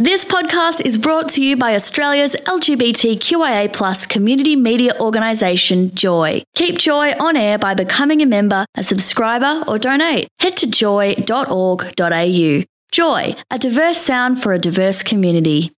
This podcast is brought to you by Australia's LGBTQIA plus community media organisation, Joy. Keep Joy on air by becoming a member, a subscriber, or donate. Head to joy.org.au. Joy, a diverse sound for a diverse community.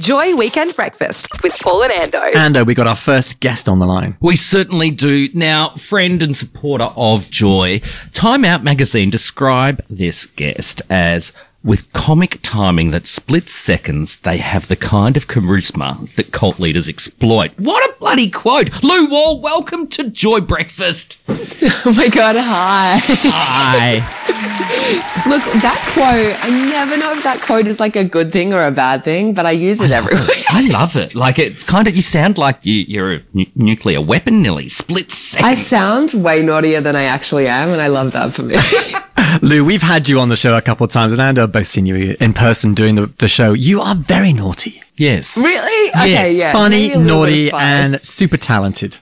Joy Weekend Breakfast with Paul and Ando. And uh, we got our first guest on the line. We certainly do. Now, friend and supporter of Joy, Time Out magazine describe this guest as with comic timing that splits seconds, they have the kind of charisma that cult leaders exploit. What a bloody quote! Lou Wall, welcome to Joy Breakfast. Oh my god, hi. Hi. Look, that quote, I never know if that quote is like a good thing or a bad thing, but I use it everywhere. I love it. Like it's kind of you sound like you, you're a nuclear weapon, nearly split seconds. I sound way naughtier than I actually am, and I love that for me. Lou, we've had you on the show a couple of times, and I've both seen you in person doing the, the show. You are very naughty, yes. really? Okay, yeah. funny, maybe a little bit naughty, and super talented.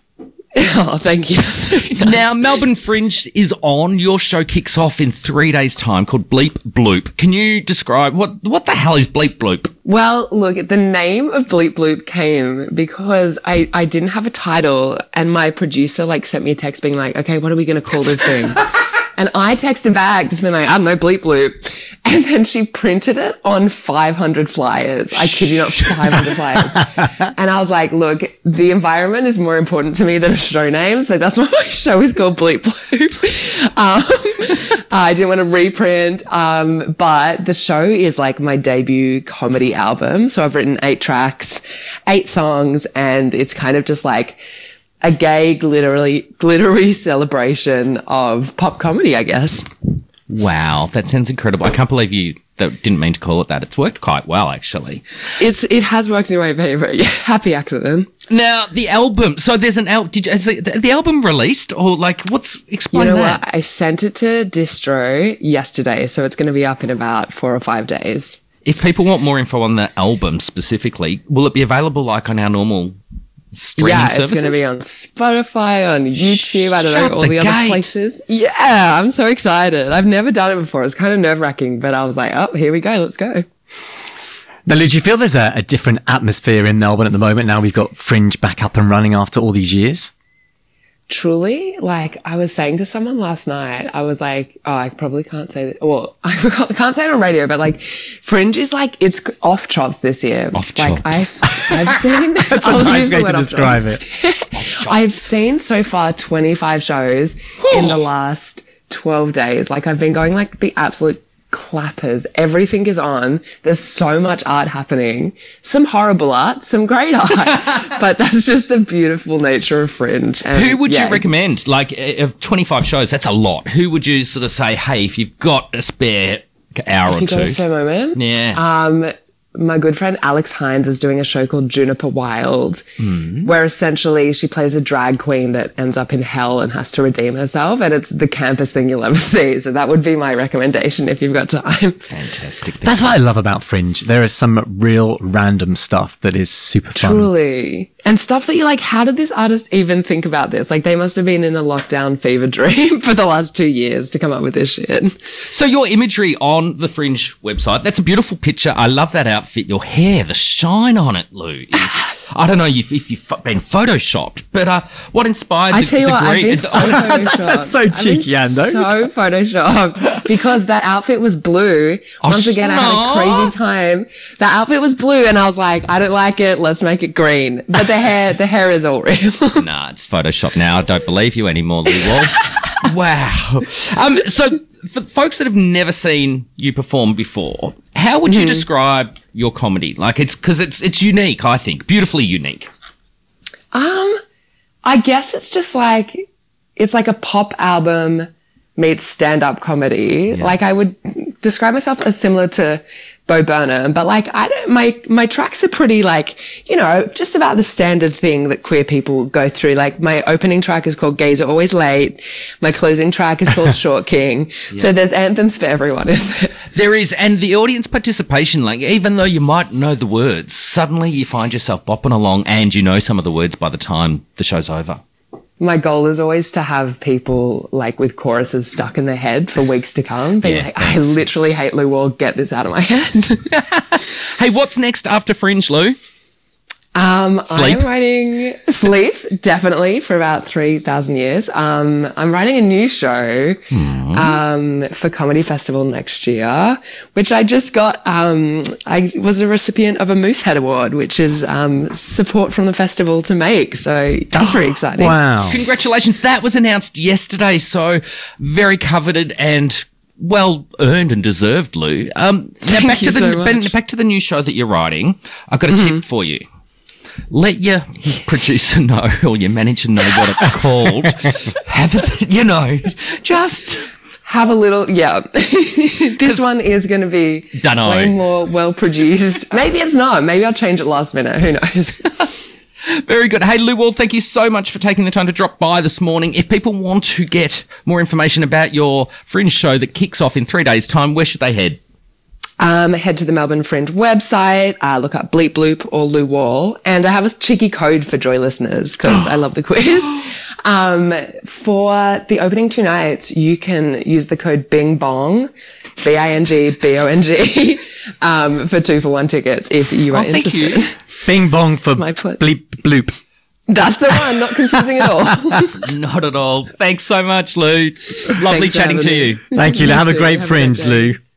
oh, thank you. Nice. Now, Melbourne Fringe is on. Your show kicks off in three days' time called Bleep Bloop. Can you describe what what the hell is Bleep Bloop? Well, look, the name of Bleep Bloop came because I, I didn't have a title and my producer like sent me a text being like, okay, what are we going to call this thing? and I texted back just being like, I don't know, Bleep Bloop. And then she printed it on 500 flyers. I kid you not, 500 flyers. And I was like, look, the environment is more important to me than a show name. So that's why my show is called Bleep Bloop. Um, I didn't want to reprint. Um, but the show is like my debut comedy album. So I've written eight tracks, eight songs, and it's kind of just like a gay, glittery, glittery celebration of pop comedy, I guess. Wow, that sounds incredible. I can't believe you that didn't mean to call it that. It's worked quite well, actually. It's, it has worked in my favor. Happy accident. Now, the album. So there's an album. Did you, is it, the album released or like what's You explain know that? what? I sent it to Distro yesterday, so it's going to be up in about four or five days. If people want more info on the album specifically, will it be available like on our normal streaming yeah, services? it's going to be on Spotify, on YouTube. I don't Shut know all the the, other places. Yeah, I'm so excited. I've never done it before. It's kind of nerve wracking, but I was like, oh, here we go. Let's go. Now, Lou, do you feel there's a, a different atmosphere in Melbourne at the moment? Now we've got Fringe back up and running after all these years. Truly, like I was saying to someone last night, I was like, oh, I probably can't say that. Well, I forgot- can't say it on radio, but like Fringe is like, it's off chops this year. Off chops. like I, chops. I've seen, That's I a nice way to describe chops. it. I've seen so far 25 shows in the last 12 days. Like I've been going like the absolute clappers. Everything is on. There's so much art happening. Some horrible art, some great art. but that's just the beautiful nature of Fringe. And Who would yeah, you recommend? Like, uh, of 25 shows, that's a lot. Who would you sort of say, hey, if you've got a spare hour If or you got two? a spare moment. yeah. Um, my good friend Alex Hines is doing a show called Juniper Wild, Hmm. where essentially she plays a drag queen that ends up in hell and has to redeem herself. And it's the campest thing you'll ever see. So that would be my recommendation if you've got time. Fantastic. That's what I love about Fringe. There is some real random stuff that is super fun. Truly. And stuff that you're like, how did this artist even think about this? Like they must have been in a lockdown fever dream for the last two years to come up with this shit. So your imagery on the Fringe website, that's a beautiful picture. I love that outfit. Your hair, the shine on it, Lou, is... I don't know if, if you've been photoshopped, but uh, what inspired I the, tell you the what, I've green- been so photoshopped. That's so cheeky, Ando. So photoshopped because that outfit was blue. Oh, Once again, I had a crazy time. The outfit was blue, and I was like, I don't like it. Let's make it green. But the hair, the hair is all real. Nah, it's photoshopped now. I don't believe you anymore, Lou Wall. wow. Um, so, for folks that have never seen you perform before, how would Mm-hmm. you describe your comedy? Like, it's because it's it's unique. I think beautifully unique. Um, I guess it's just like it's like a pop album meets stand-up comedy. Like I would describe myself as similar to Bo Burnham, but like I don't, my, my tracks are pretty like, you know, just about the standard thing that queer people go through. Like my opening track is called Gays Are Always Late. My closing track is called Short King. So there's anthems for everyone? There is, and the audience participation, like even though you might know the words, suddenly you find yourself bopping along and you know some of the words by the time the show's over. My goal is always to have people like with choruses stuck in their head for weeks to come, being Yeah, like, I literally hate Lou Wall, get this out of my head. Hey, what's next after Fringe, Lou? Um, Sleep? I am writing sleep definitely for about three thousand years. Um, I'm writing a new show um, for Comedy Festival next year, which I just got. Um, I was a recipient of a Moosehead Award, which is um, support from the festival to make. So that's very exciting. Wow. Congratulations. That was announced yesterday. So very coveted and well earned and deserved, Lou. Um, now back you to the so ben- much. back to the new show that you're writing. I've got a tip for you. Let your producer know or your manager know what it's called. Have a, you know, just Have a little, yeah. this one is going to be Dunno. way more well produced. Maybe it's not. Maybe I'll change it last minute. Who knows? Very good. Hey, Lou Wall, thank you so much for taking the time to drop by this morning. If people want to get more information about your fringe show that kicks off in three days' time, where should they head? Um, head to the Melbourne Fringe website, uh, look up Bleep Bloop or Lou Wall. And I have a cheeky code for Joy listeners because I love the quiz. Um, for the opening two nights, you can use the code Bing Bong, B-I-N-G-B-O-N-G, um, for two for one tickets if you are Oh, thank you. interested. Bing bong for My ple- bleep bloop. That's the one, not confusing at all. Not at all. Thanks so much, Lou. Lovely Thanks chatting having to me. you. Thank you. You Have a great Have a fringe, great Lou.